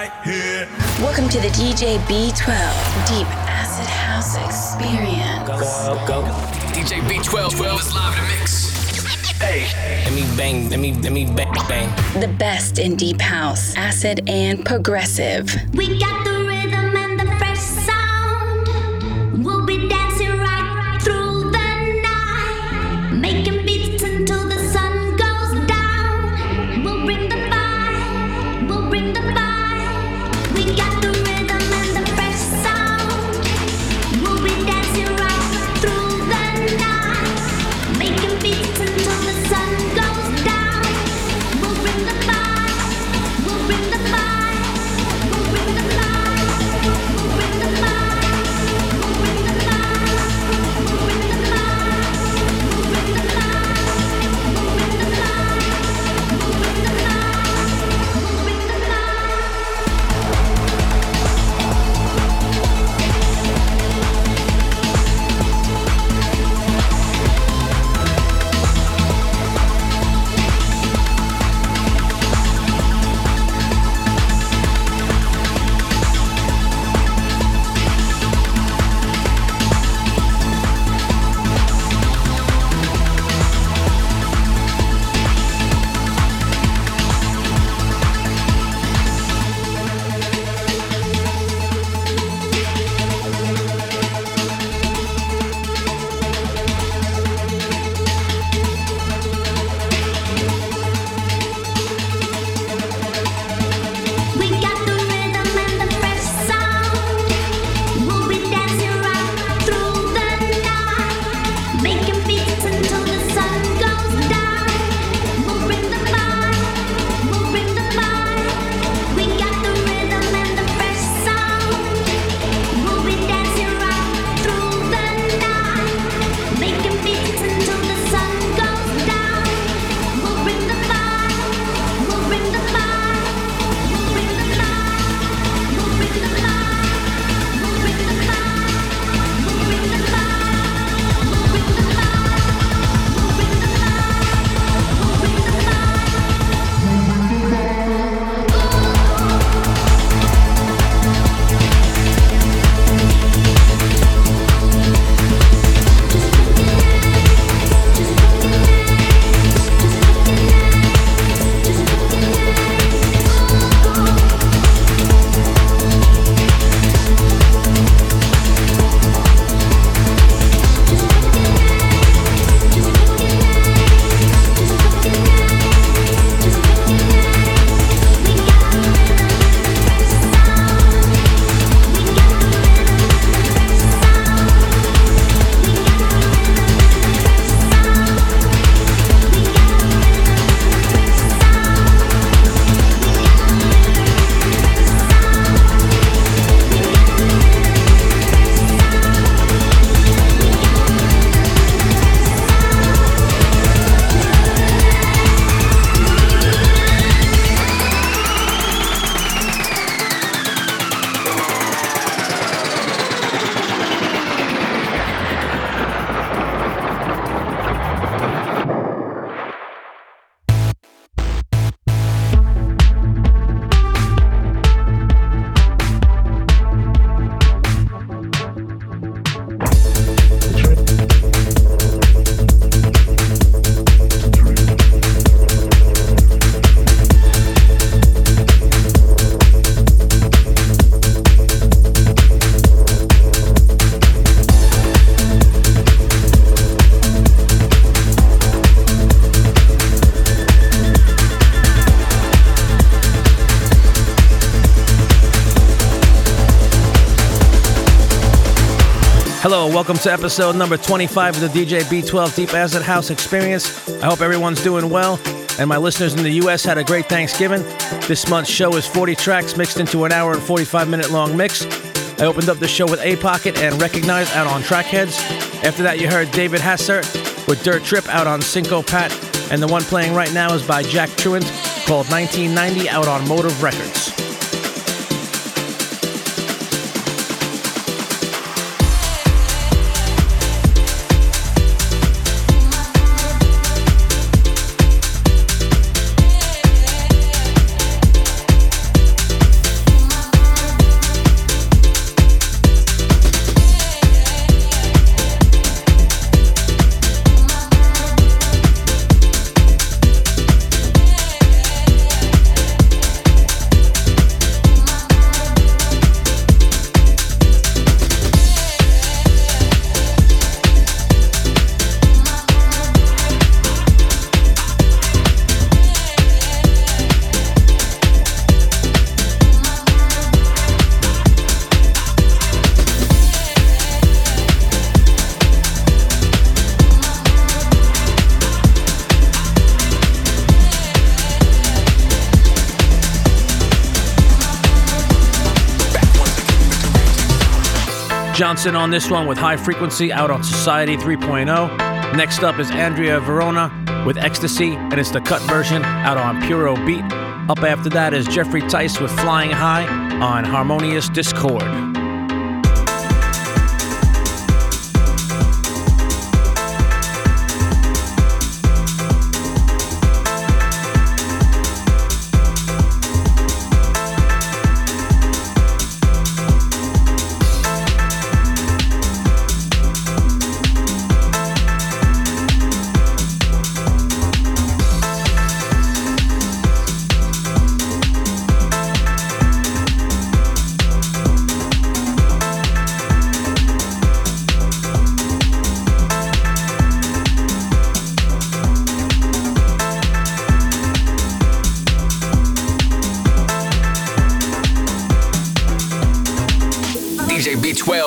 right here. Welcome to the DJ B12 Deep Acid House Experience. Go, go, go. DJ B12 12 is live in the mix. Hey, let me bang, let me, let me bang, bang. The best in Deep House, Acid, and Progressive. We got the welcome to episode number 25 of the DJ B12 Deep Acid House Experience. I hope everyone's doing well, and my listeners in the US had a great Thanksgiving. This month's show is 40 tracks mixed into an hour and 45 minute long mix. I opened up the show with Apockt and Recognize out on Trackheadz. After that, you heard David Hasert with Der Trip out on Sincopat, and the one playing right now is by Jack Truant called 1990 out on Motive Records. On this one with High Frequency out on Society 3.0. Next up is Andrea Verona with Extasy, and it's the cut version out on Puro Beat. Up after that is Jeffrey Tice with Flying High on Harmonious Discord.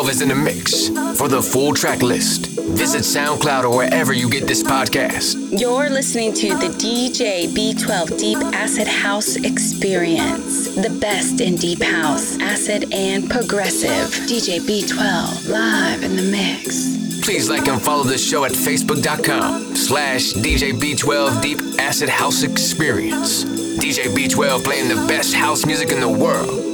For the full track list, visit SoundCloud or wherever you get this podcast. You're listening to the DJ B12 Deep Acid House Experience. The best in Deep House, Acid, and Progressive. DJ B12, live in the mix. Please like and follow the show at facebook.com slash DJ B12 Deep Acid House Experience. DJ B12 playing the best house music in the world.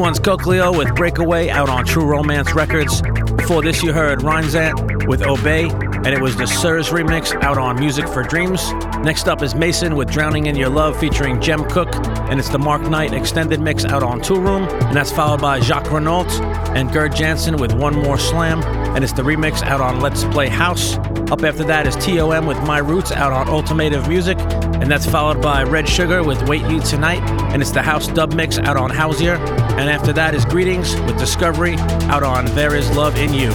One's Kocleo with Breakaway out on True Romance Records. Before this, you heard Rheinzand with Obey, and it was the Sirs remix out on Music for Dreams. Next up is Mason with Drowning in Your Love featuring Jem Cooke, and it's the Mark Knight extended mix out on Toolroom, and that's followed by Jacques Renault and Gerd Janson with One More Slam, and it's the remix out on Let's Play House. Up after that is TOM with My Roots out on Ultimative Music, and that's followed by Red Sugar with Wait You Tonight, and it's the house dub mix out on Houzier. And after that is Greetings with Discovery out on There Is Love in You.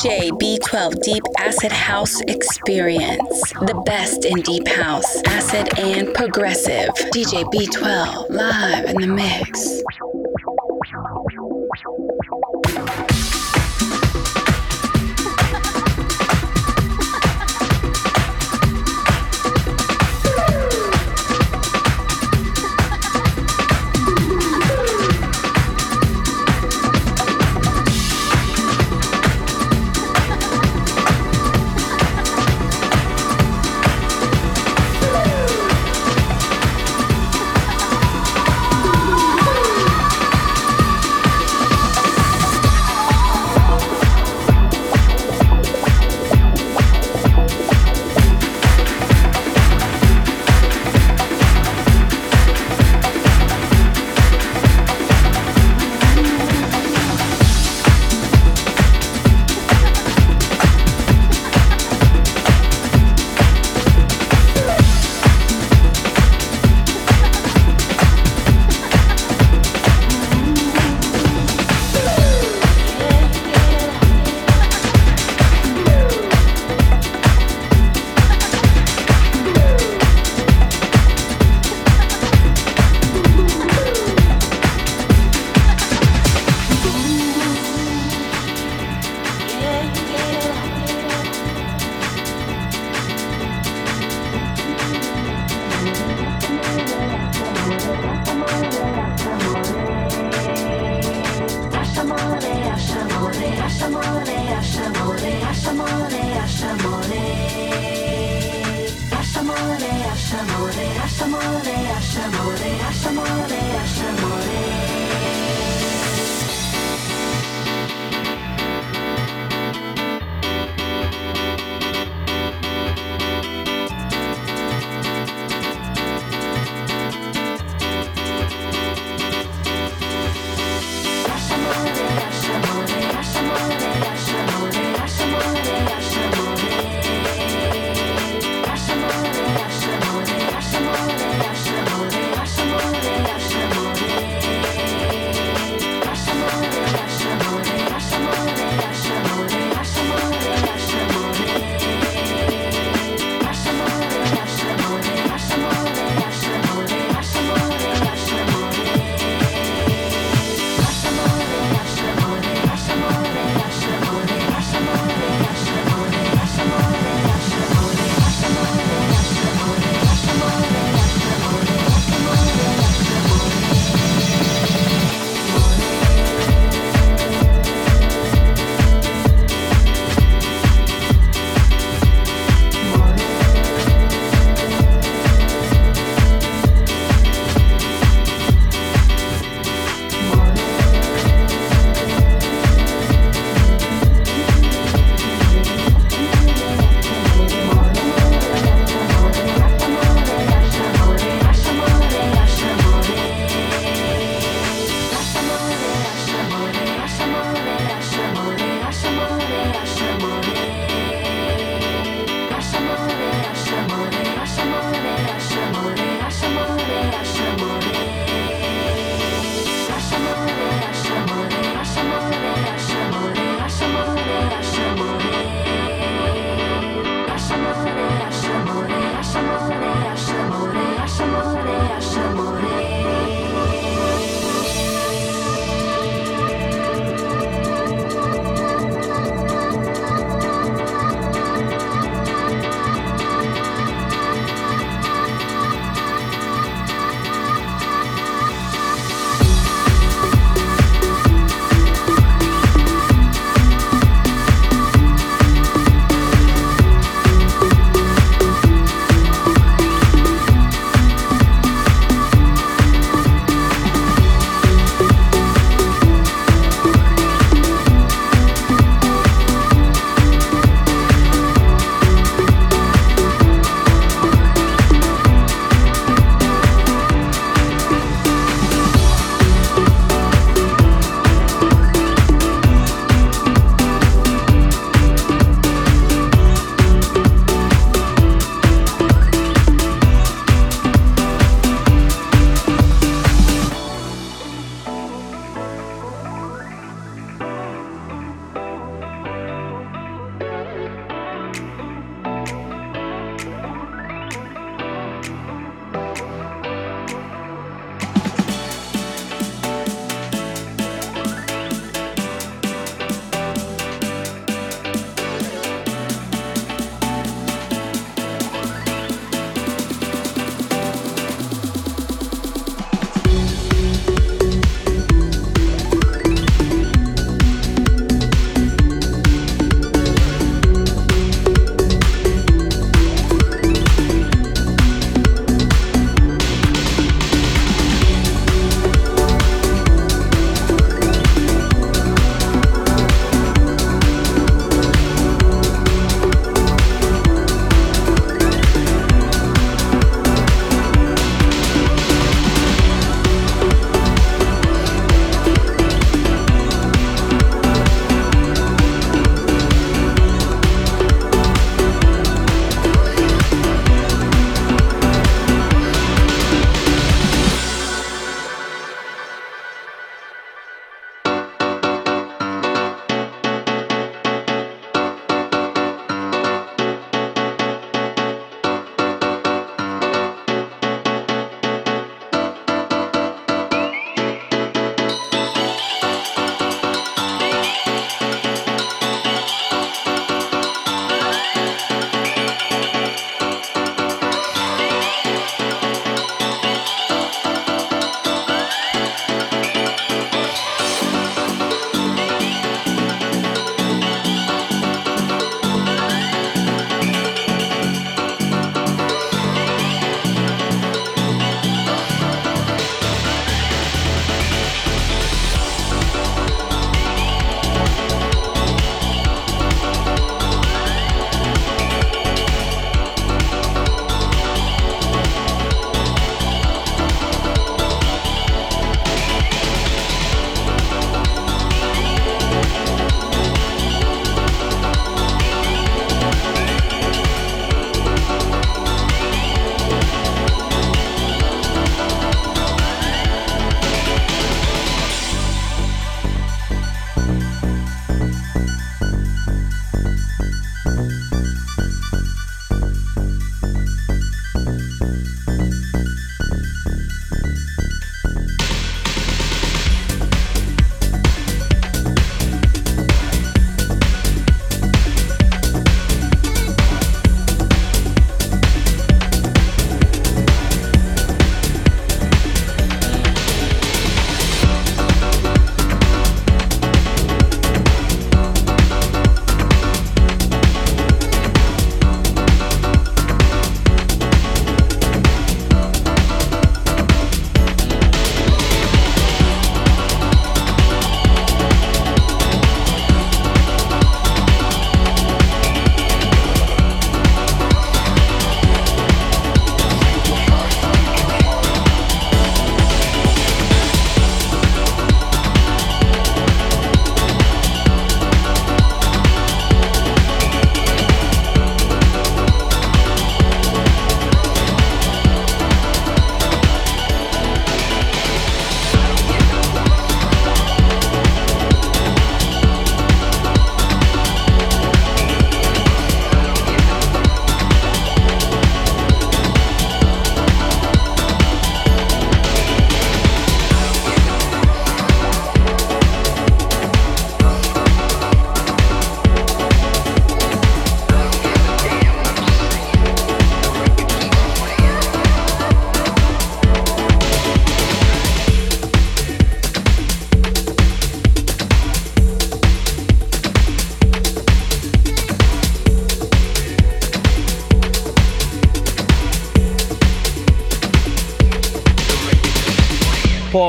DJ B12 Deep Acid House Experience. The best in Deep House, Acid, and Progressive. DJ B12 live in the mix.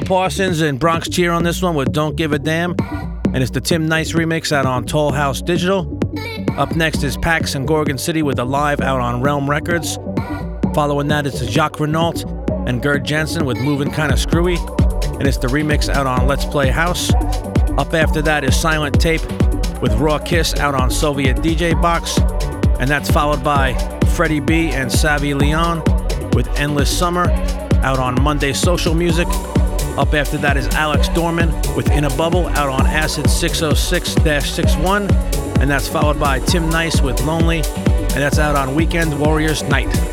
Paul Parsons and Bronx Cheer on this one with Don't Give a Damn. And it's the Tim Nice remix out on Tall House Digital. Up next is Pax and Gorgon City with Alive out on Realm Records. Following that is Jacques Renault and Gerd Janson with Moving Kinda Screwy. And it's the remix out on Let's Play House. Up after that is Silent Tape with Raw Kiss out on Soviet DJ Box. And that's followed by Freddie B and Savvy Leon with Endless Summer out on Monday Social Music. Up after that is Alex Dorman with In a Bubble out on Acid 606 61. And that's followed by Tim Nice with Lonely. And that's out on Weekend Warriors Night.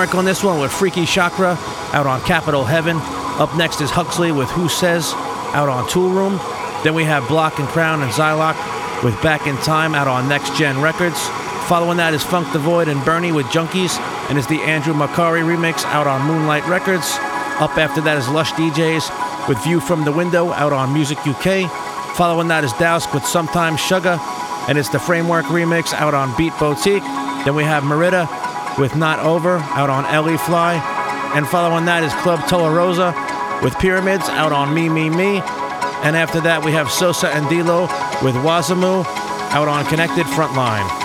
On this one with Freaky Chakra out on Capitol Heaven. Up next is Huxley with Who Says out on Toolroom. Then we have Block and Crown and Zylock with Back in Time out on Next Gen Records. Following that is Funk the Void and Bernie with Junkies, and it's the Andrew Macari remix out on Moonlight Records. Up after that is Lush DJs with View from the Window out on Music UK. Following that is Dowsk with Sometimes Sugar, and it's the Framework remix out on Beat Boutique. Then we have Merida with Not Over out on Ellie Fly. And following that is Club Tularosa with Pyramids out on Me Me Me. And after that we have Sosa and Dilo with Wazamu out on Connected Frontline.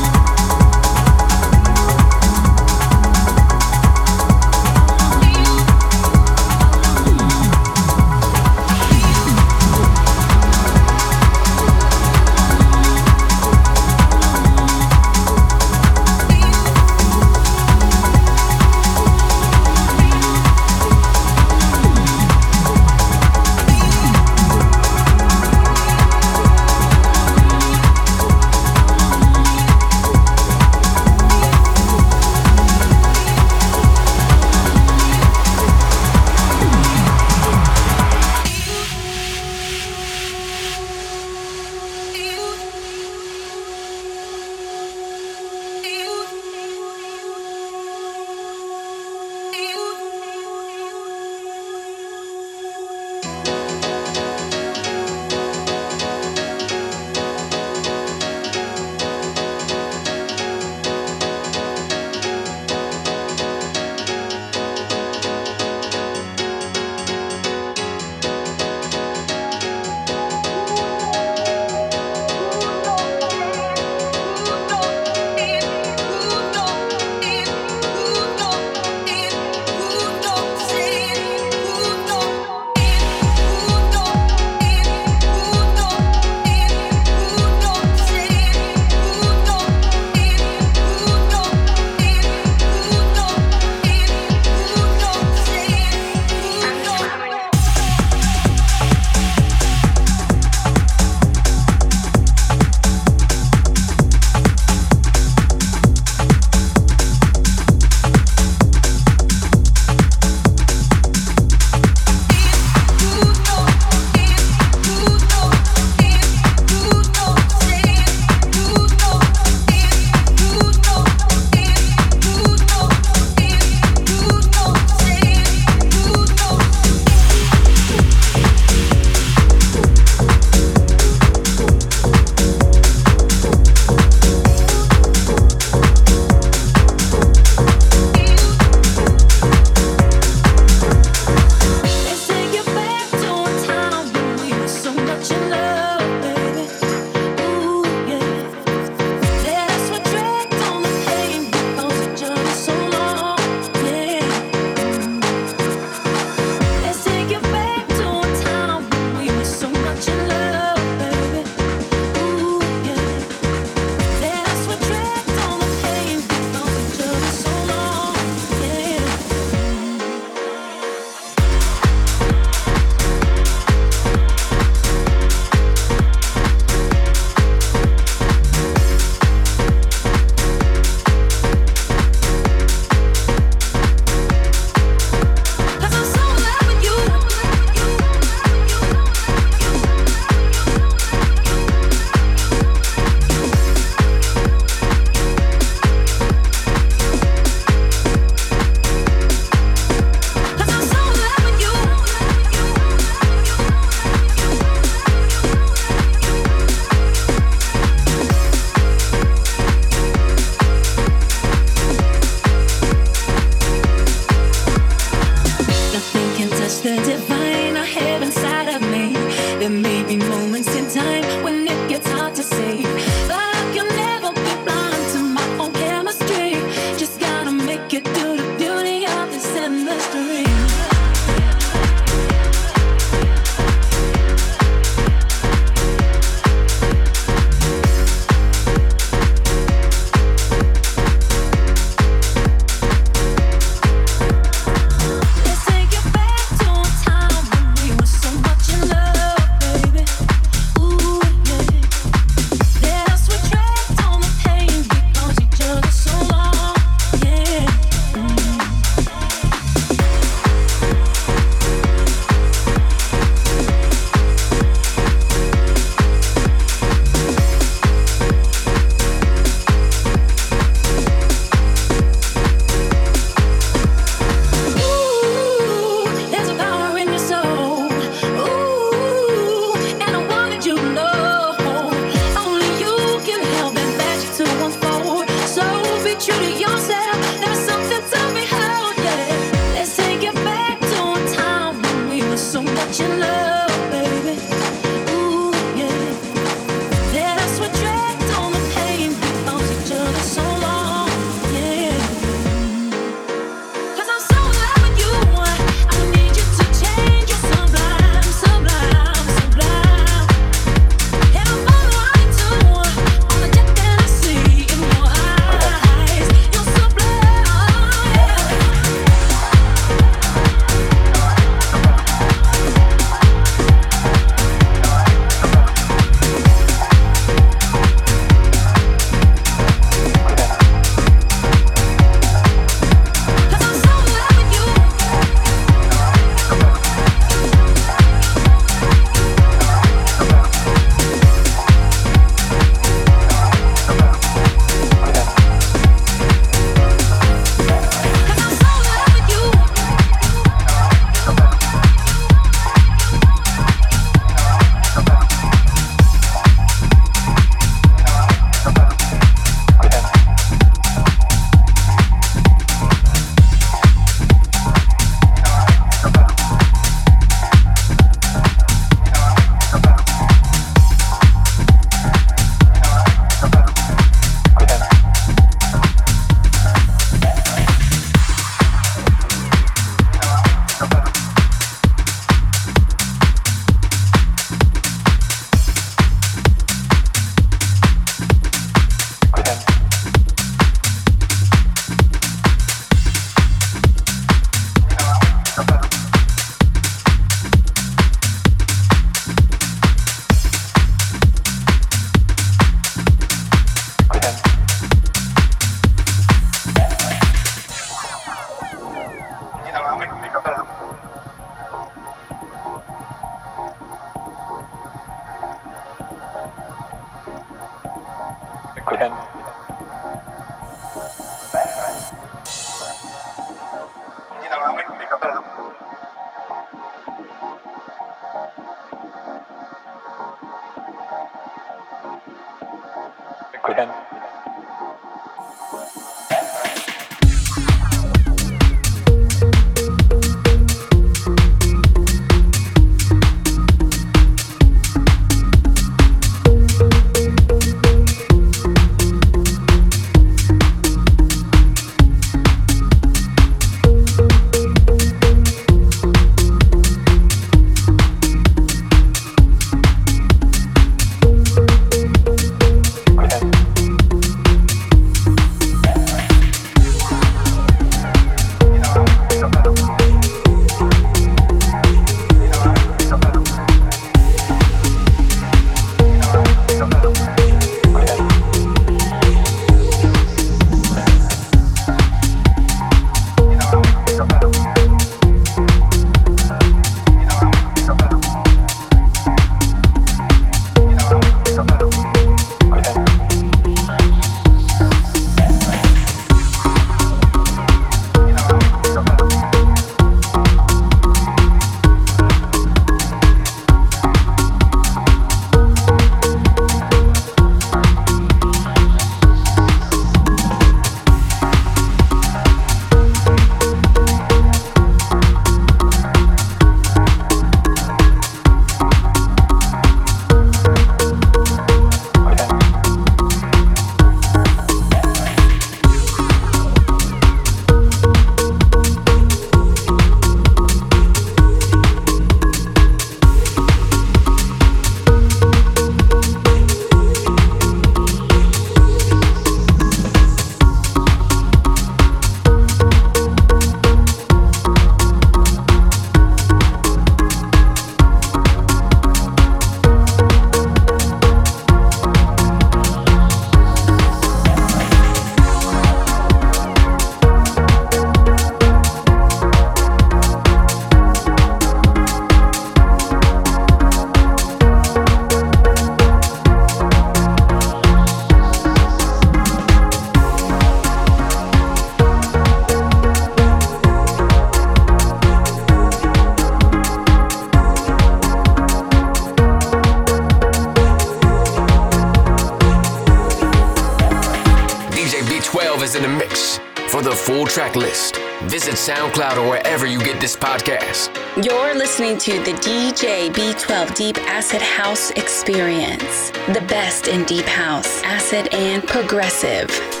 To the DJ B12 Deep Acid House Experience, the best in Deep House, Acid, and Progressive.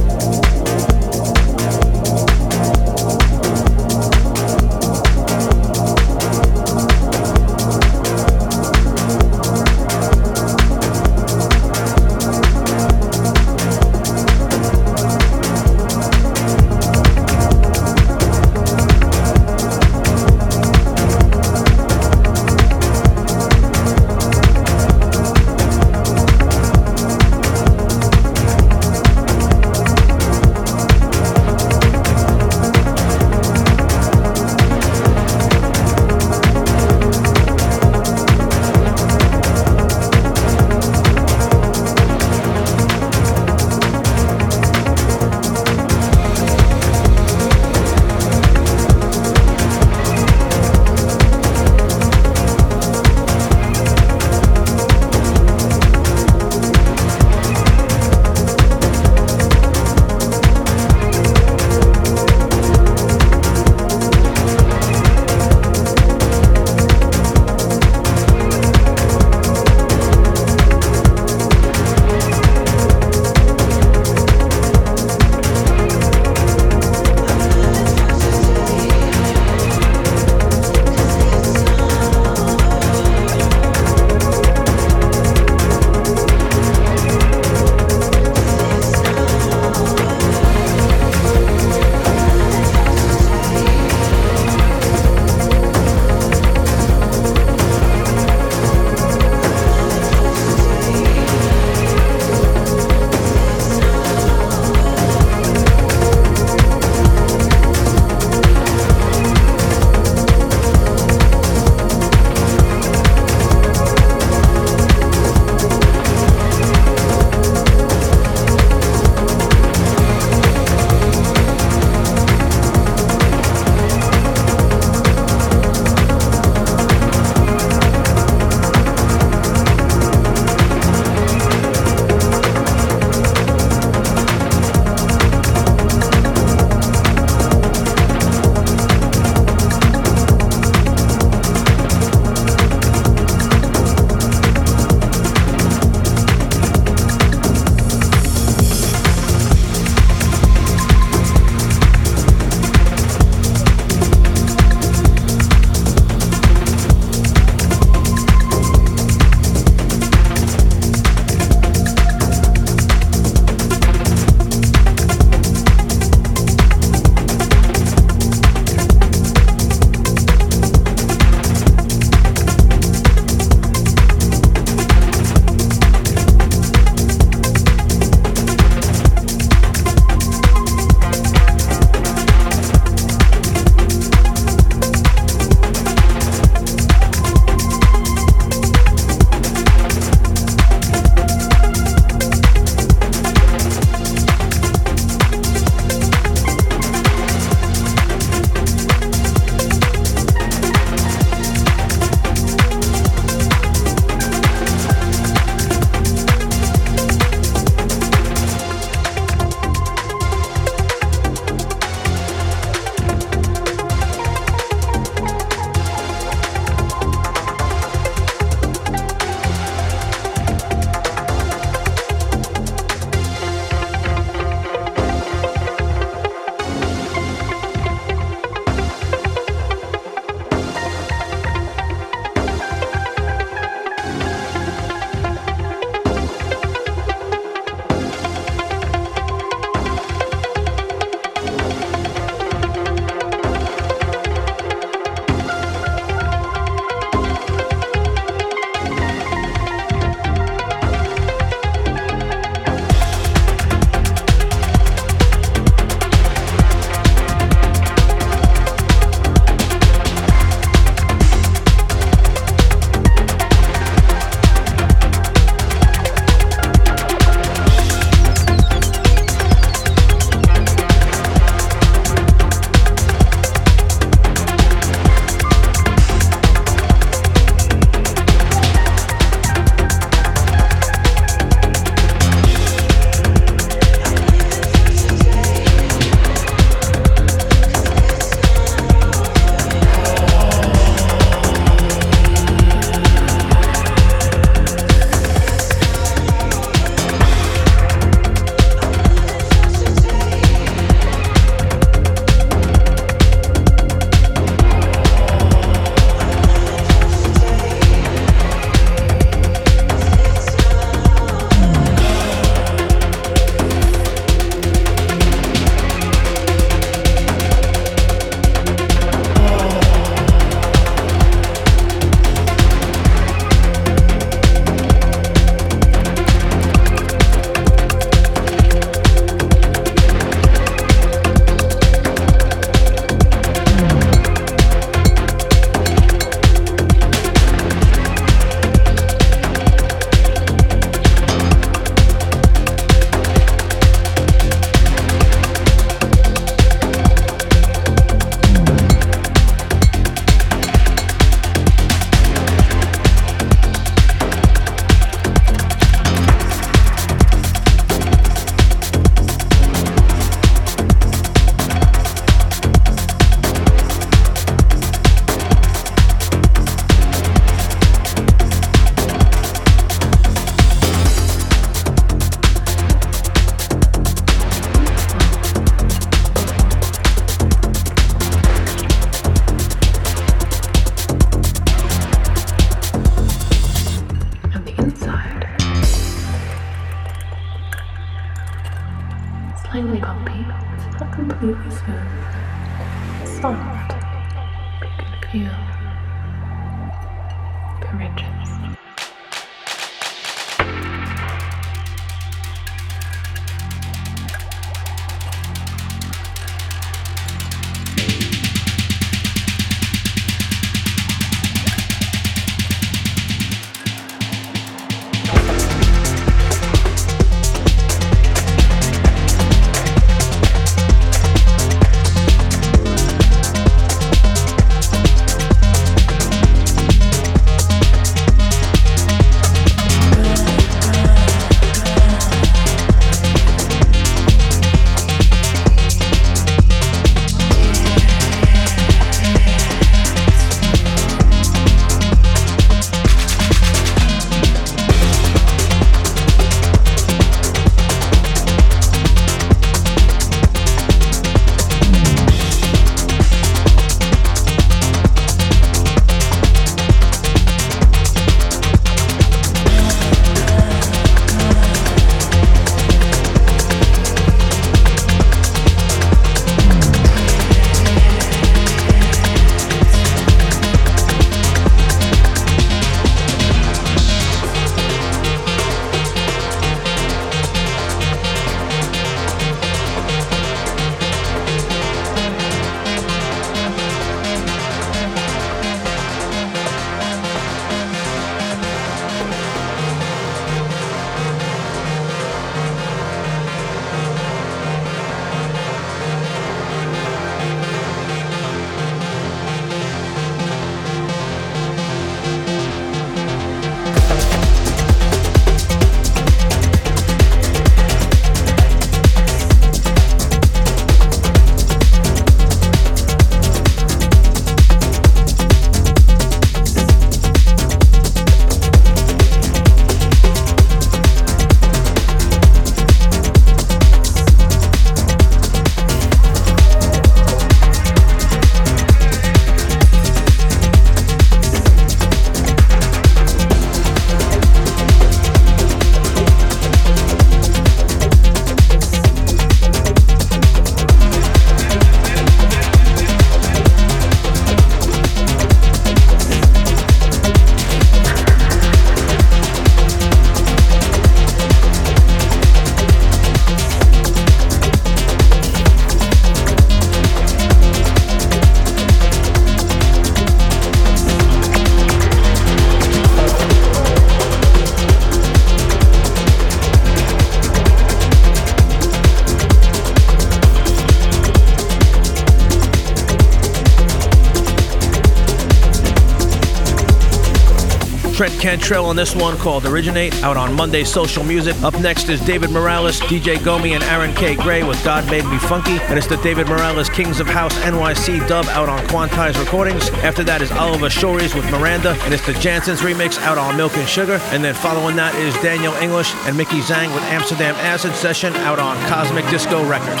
Cantrell on this one called Originate, out on Monday Social Music. Up next is David Morales, DJ Gomi, and Aaron K. Gray with God Made Me Funky. And it's the David Morales Kings of House NYC dub out on Quantize Recordings. After that is Oliver Shores with Miranda, and it's the Jansons remix out on Milk and Sugar. And then following that is Daniel English and Mickey Zhang with Amsterdam Acid Session out on Cosmic Disco Records.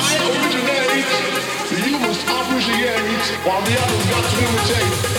While the others got to imitate.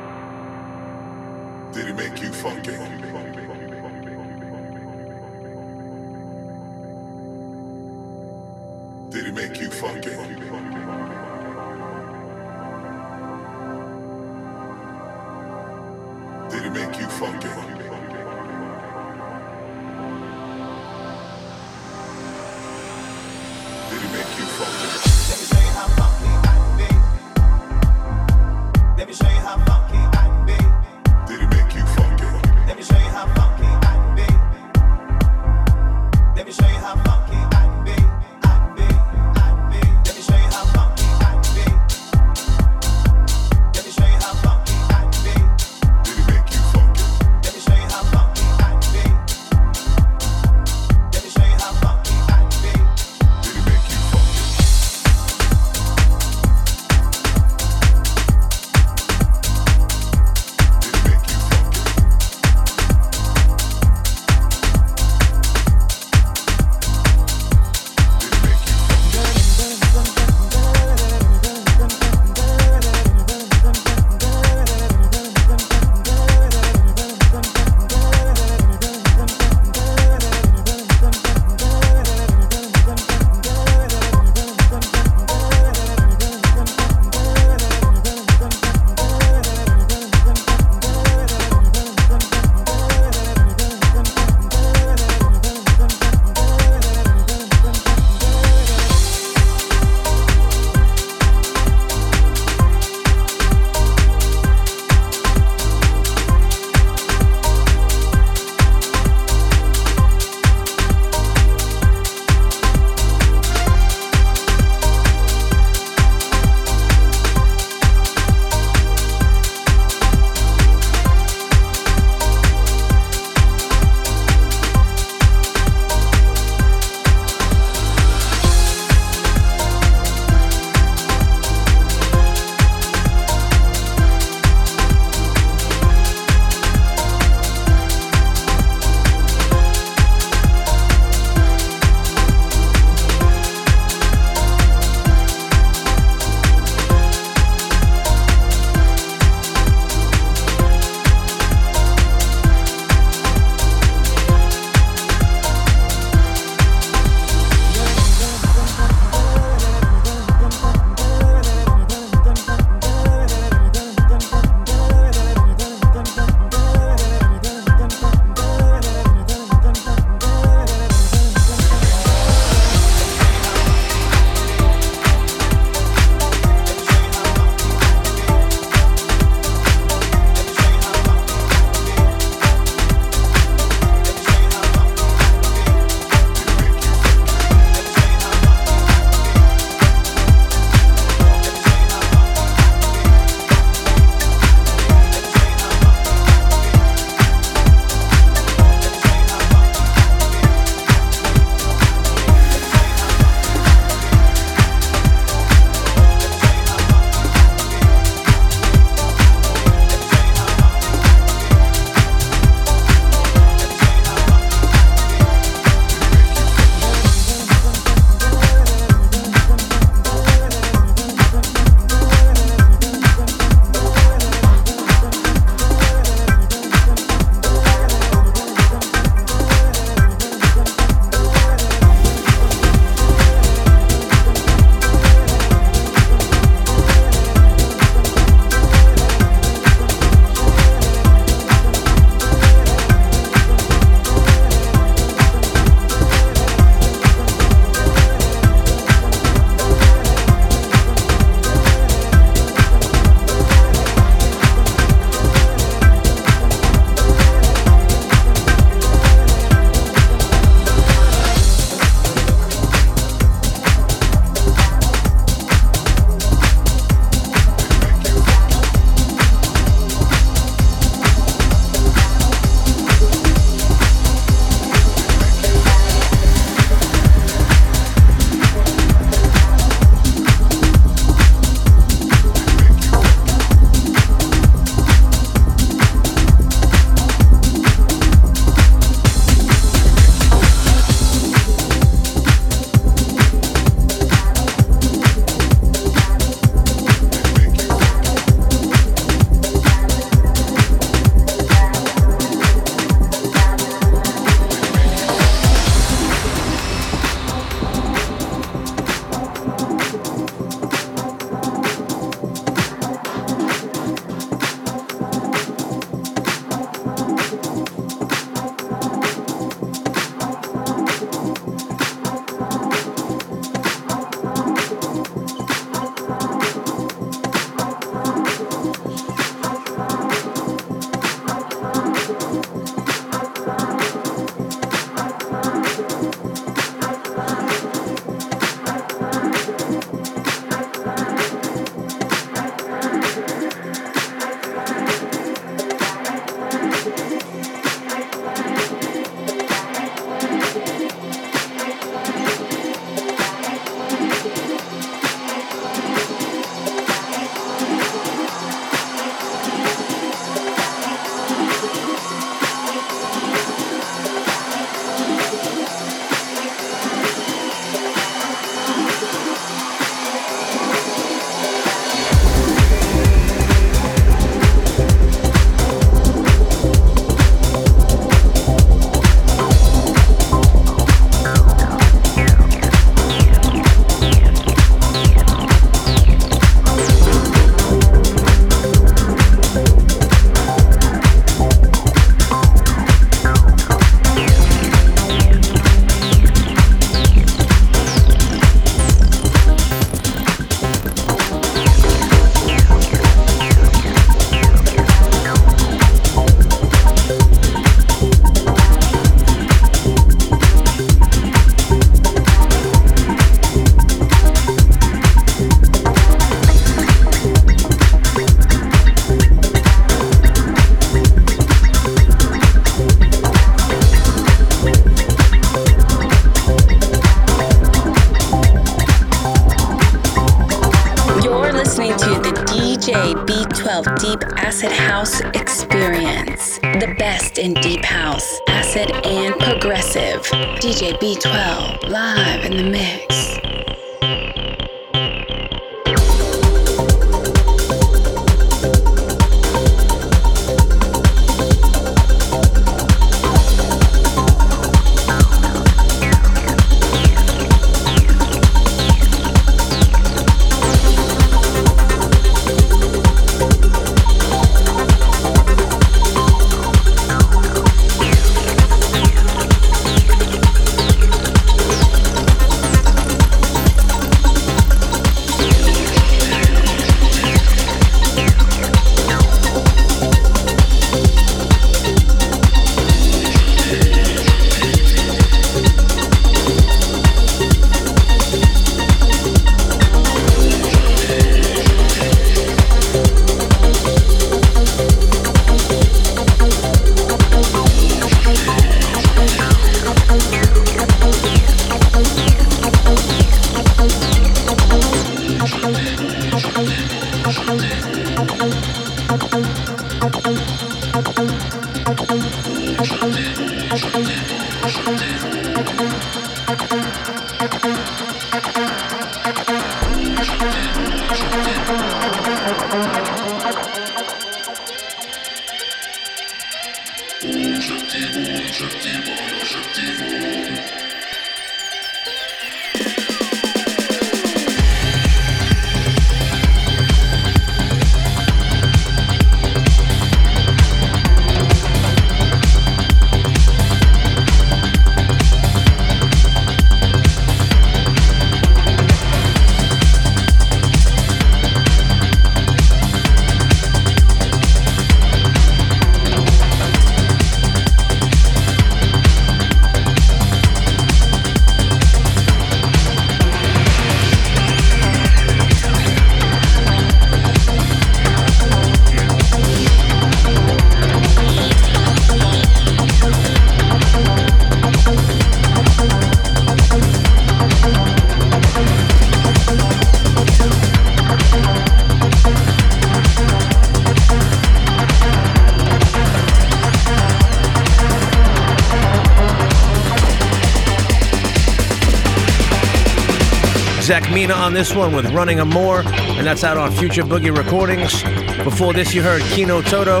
This one with Running Amore, and that's out on Future Boogie Recordings. Before this, you heard Kino Toto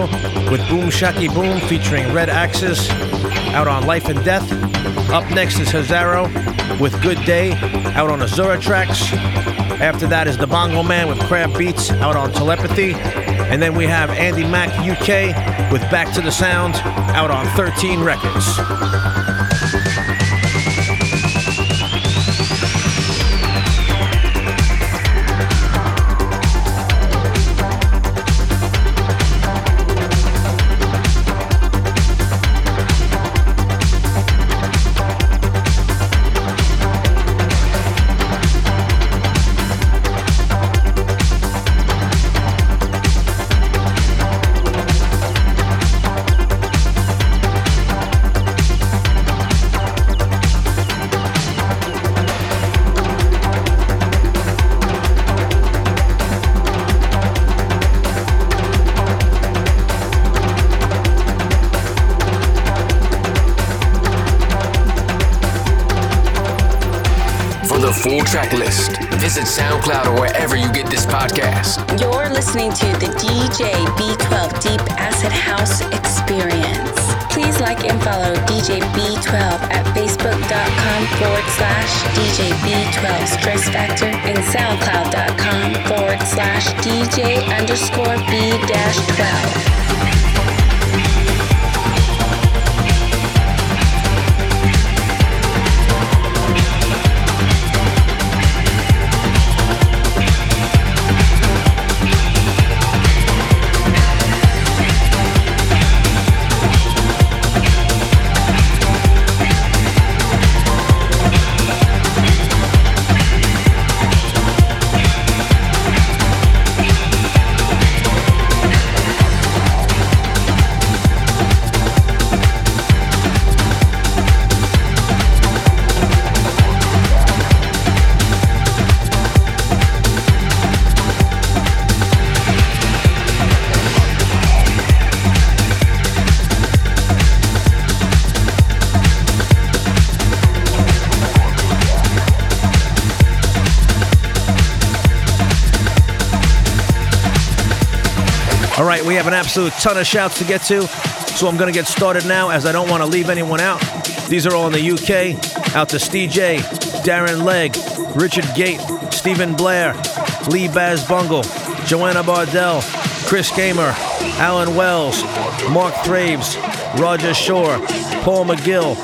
with Boom Shaki Boom featuring Red Axes out on Life and Death. Up next is Hazaro with Good Day out on Azura Tracks. After that is The Bongo Man with Crab Beats out on Telepathy. And then we have Andy Mack UK with Back to the Sound out on 13 Records. DJ B12 Stress Factor and soundcloud.com forward slash DJ underscore B dash 12. Absolute ton of shouts to get to, so I'm going to get started now as I don't want to leave anyone out. These are all in the UK. Out to Steve J, Darren Legg, Richard Gate, Stephen Blair, Lee Baz Bungle, Joanna Bardell, Chris Gamer, Alan Wells, Mark Thraves, Roger Shore, Paul McGill,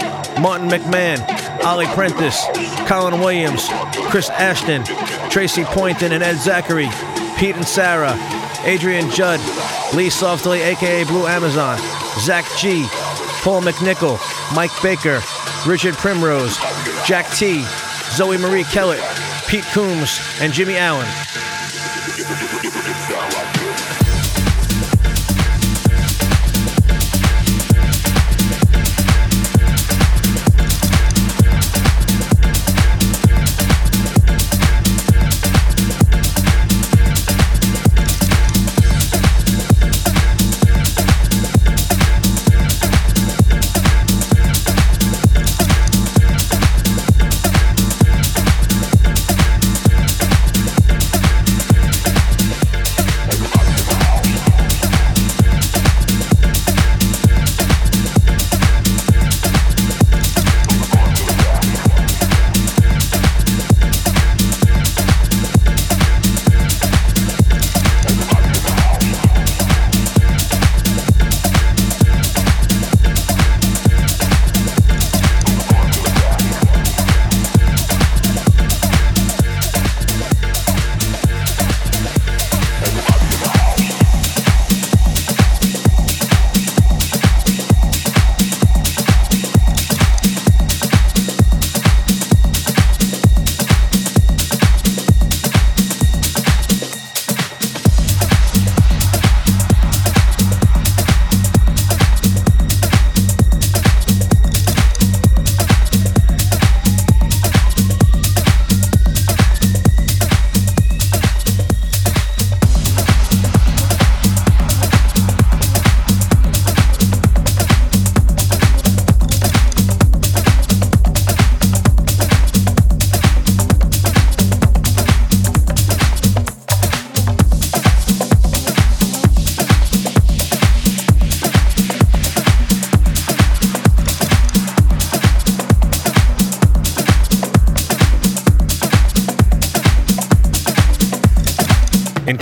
Martin McMahon, Ollie Prentice, Colin Williams, Chris Ashton, Tracy Poynton and Ed Zachary, Pete and Sarah, Adrian Judd, Lee Softley, aka Blue Amazon, Zach G, Paul McNichol, Mike Baker, Richard Primrose, Jack T, Zoe Marie Kellett, Pete Coombs, and Jimmy Allen.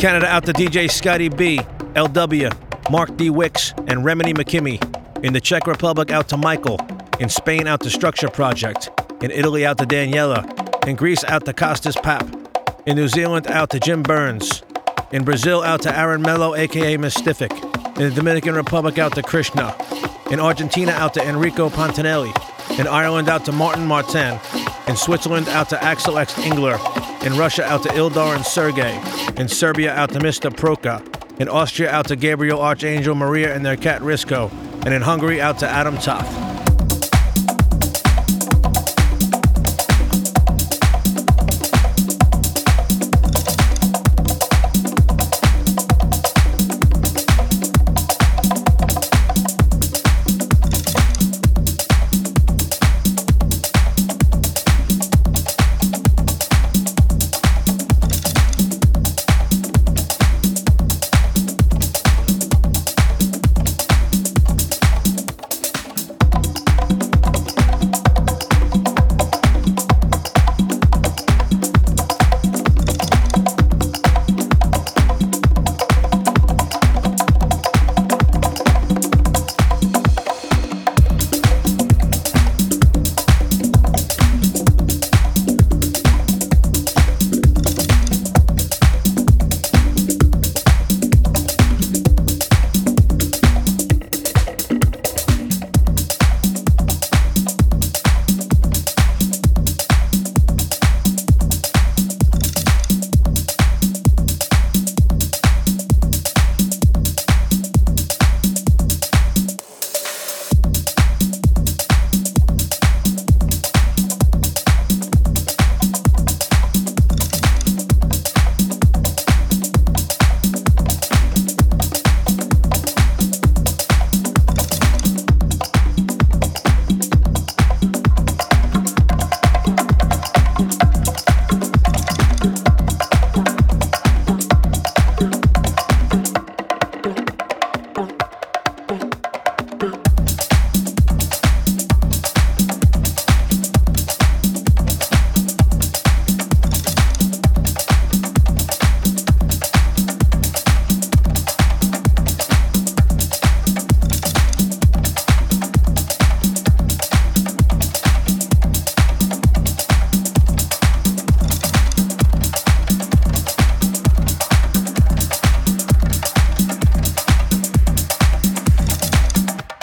Canada out to DJ Scotty B, LW, Mark D. Wicks, and Remini McKimmy. In the Czech Republic out to Michael. In Spain out to Structure Project. In Italy out to Daniela. In Greece out to Costas Pap. In New Zealand out to Jim Burns. In Brazil out to Aaron Mello, aka Mystific. In the Dominican Republic out to Krishna. In Argentina out to Enrico Pontanelli. In Ireland out to Martin Martin. In Switzerland out to Axel X Engler. In Russia, out to Ildar and Sergey. In Serbia, out to Mr. Proka. In Austria, out to Gabriel Archangel Maria and their cat Risco. And in Hungary, out to Adam Toth.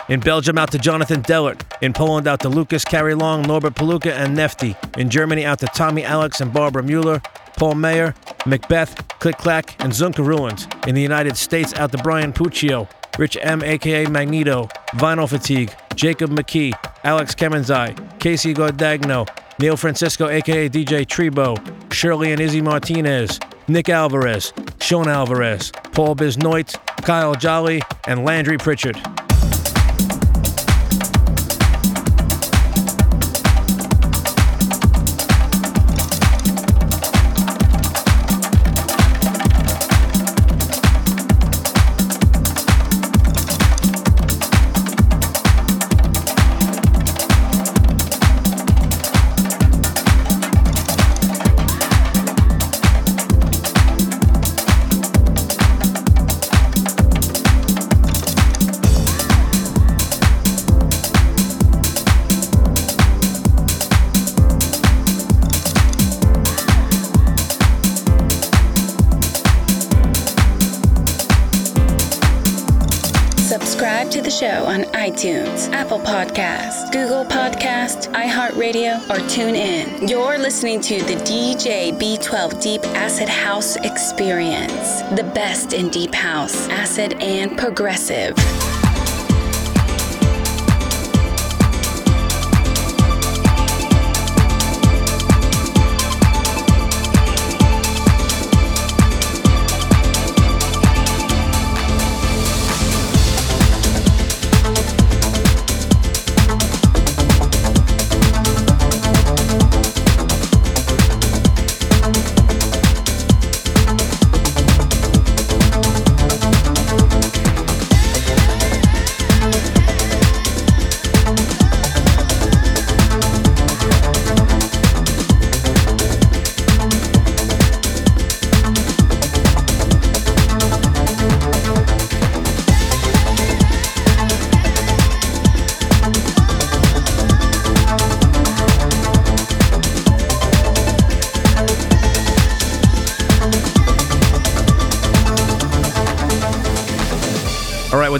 In Belgium, out to Jonathan Dellert. In Poland, out to Lucas Carry Long, Norbert Paluka, and Nefti. In Germany, out to Tommy Alex and Barbara Mueller. Paul Mayer, Macbeth, Click Clack, and Zunka Ruins. In the United States, out to Brian Puccio, Rich M, aka Magneto, Vinyl Fatigue, Jacob McKee, Alex Kemenzai, Casey Gordagno, Neil Francisco, aka DJ Trebo, Shirley and Izzy Martinez, Nick Alvarez, Sean Alvarez, Paul Bisnoit, Kyle Jolly, and Landry Pritchard. iTunes, Apple Podcast, Google Podcast, iHeartRadio, or TuneIn. You're listening to the DJ B12 Deep Acid House Experience, the best in deep house, acid, and progressive.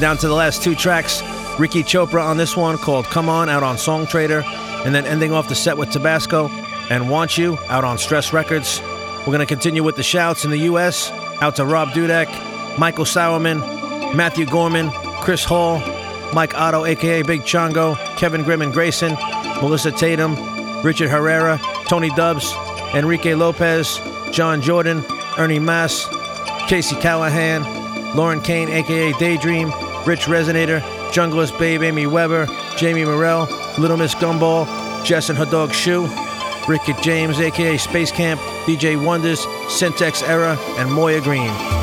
Down to the last two tracks. Ricky Chopra on this one called Come On out on Song Trader, and then ending off the set with Tabasco and Want You out on Stress Records. We're going to continue with the shouts in the U.S. out to Rob Dudek, Michael Sauerman, Matthew Gorman, Chris Hall, Mike Otto, aka Big Chongo, Kevin Grimm and Grayson, Melissa Tatum, Richard Herrera, Tony Dubs, Enrique Lopez, John Jordan, Ernie Mass, Casey Callahan, Lauren Kane, aka Daydream, Rich Resonator, Junglist Babe Amy Weber, Jamie Morrell, Little Miss Gumball, Jess and her dog Shoe, Rickett James, aka Space Camp, DJ Wonders, Syntax Era, and Moya Green.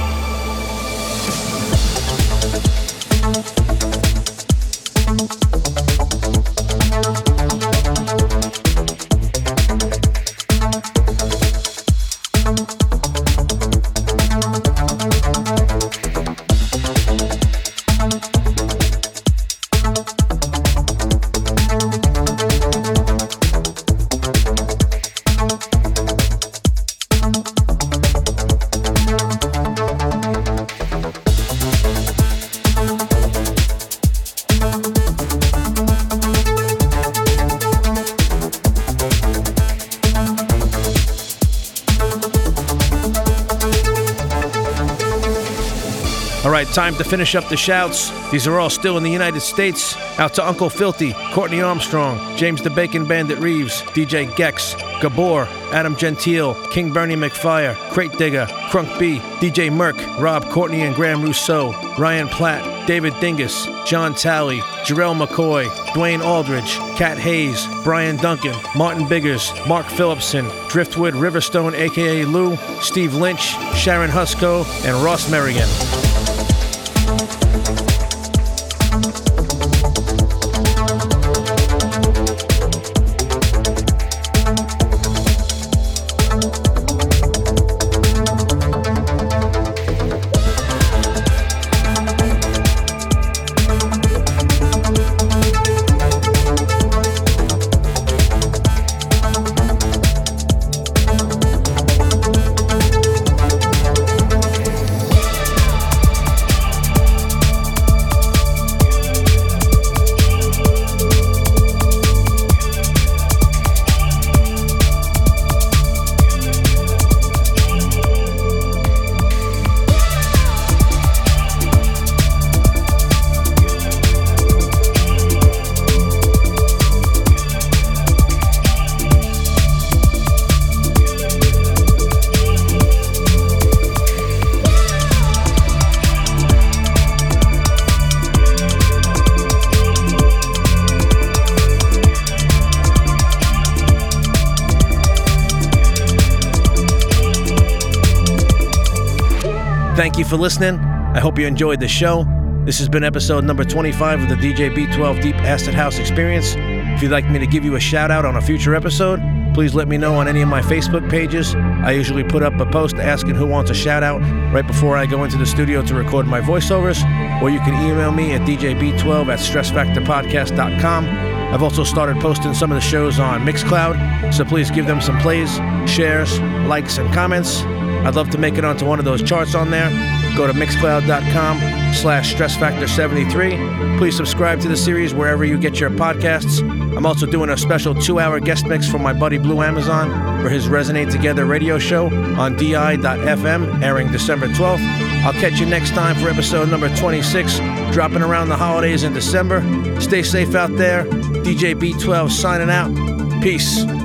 Time to finish up the shouts. These are all still in the United States. Out to Uncle Filthy, Courtney Armstrong, James the Bacon Bandit Reeves, DJ Gex, Gabor, Adam Gentile, King Bernie McFire, Crate Digger, Crunk B, DJ Merck, Rob Courtney and Graham Rousseau, Ryan Platt, David Dingus, John Talley, Jarrell McCoy, Dwayne Aldridge, Cat Hayes, Brian Duncan, Martin Biggers, Mark Phillipson, Driftwood Riverstone aka Lou, Steve Lynch, Sharon Husko, and Ross Merrigan. For listening. I hope you enjoyed the show. This has been episode number 25 of the DJ B12 Deep Acid House Experience. If you'd like me to give you a shout out on a future episode, please let me know on any of my Facebook pages. I usually put up a post asking who wants a shout out right before I go into the studio to record my voiceovers, or you can email me at djb12 at stressfactorpodcast.com. I've also started posting some of the shows on Mixcloud, so please give them some plays, shares, likes, and comments. I'd love to make it onto one of those charts on there. Go to mixcloud.com slash stressfactor73. Please subscribe to the series wherever you get your podcasts. I'm also doing a special two-hour guest mix for my buddy Blue Amazon for his Resonate Together radio show on di.fm, airing December 12th. I'll catch you next time for episode number 26, dropping around the holidays in December. Stay safe out there. DJ B12 signing out. Peace.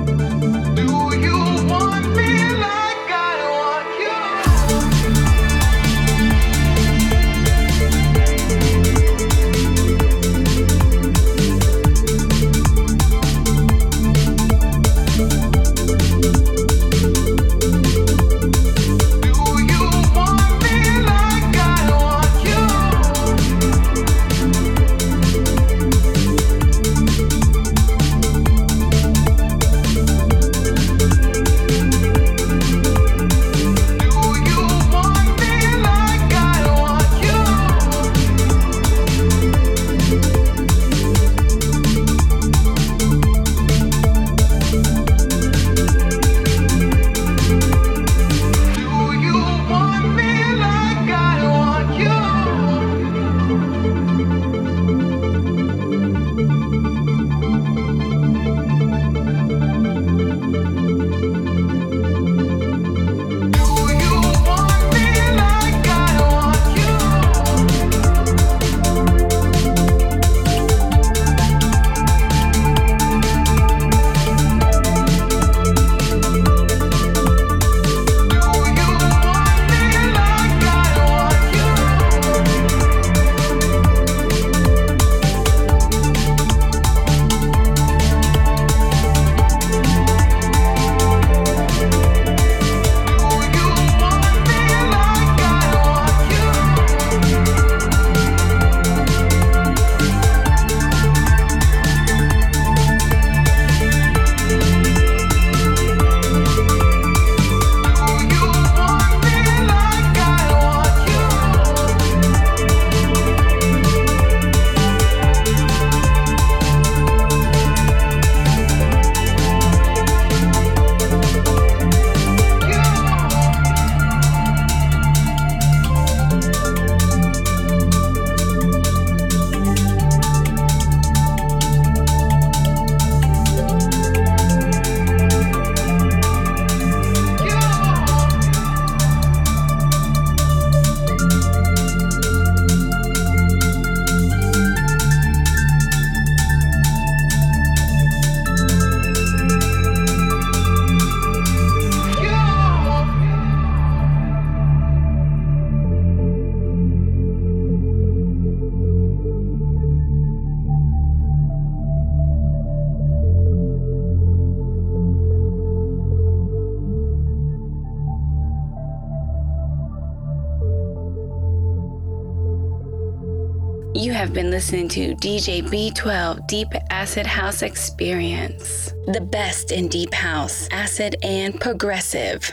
Listening to DJ B12 Deep Acid House Experience. The best in Deep House, Acid, and Progressive.